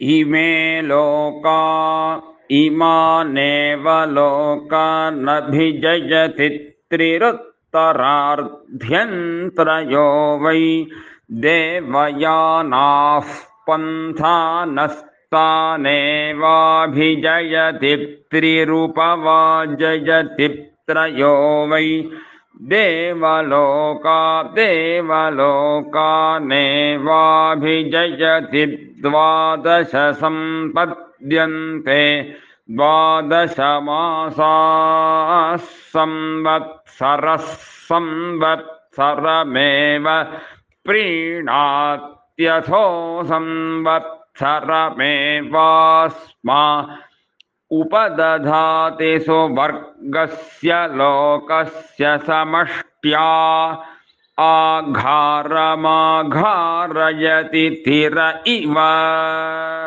इमे लोका इमानेव लोकानभिजयति त्रिरुत्तरार्ध्यन्त्रयो वै देवयानाः पन्थानस्तानेवाभिजयति त्रिरुपवाजयति त्रयो वै देवलोका देवलोकानेवाभिजयति द्वादश सम्पद्यन्ते द्वादशमासाः संवत्सरः संवत्सरमेव प्रीणात्यथो संवत्सरमेवास्मा उपदधाति सुवर्गस्य लोकस्य समष्ट्या आघारमाघारयति तिर इव।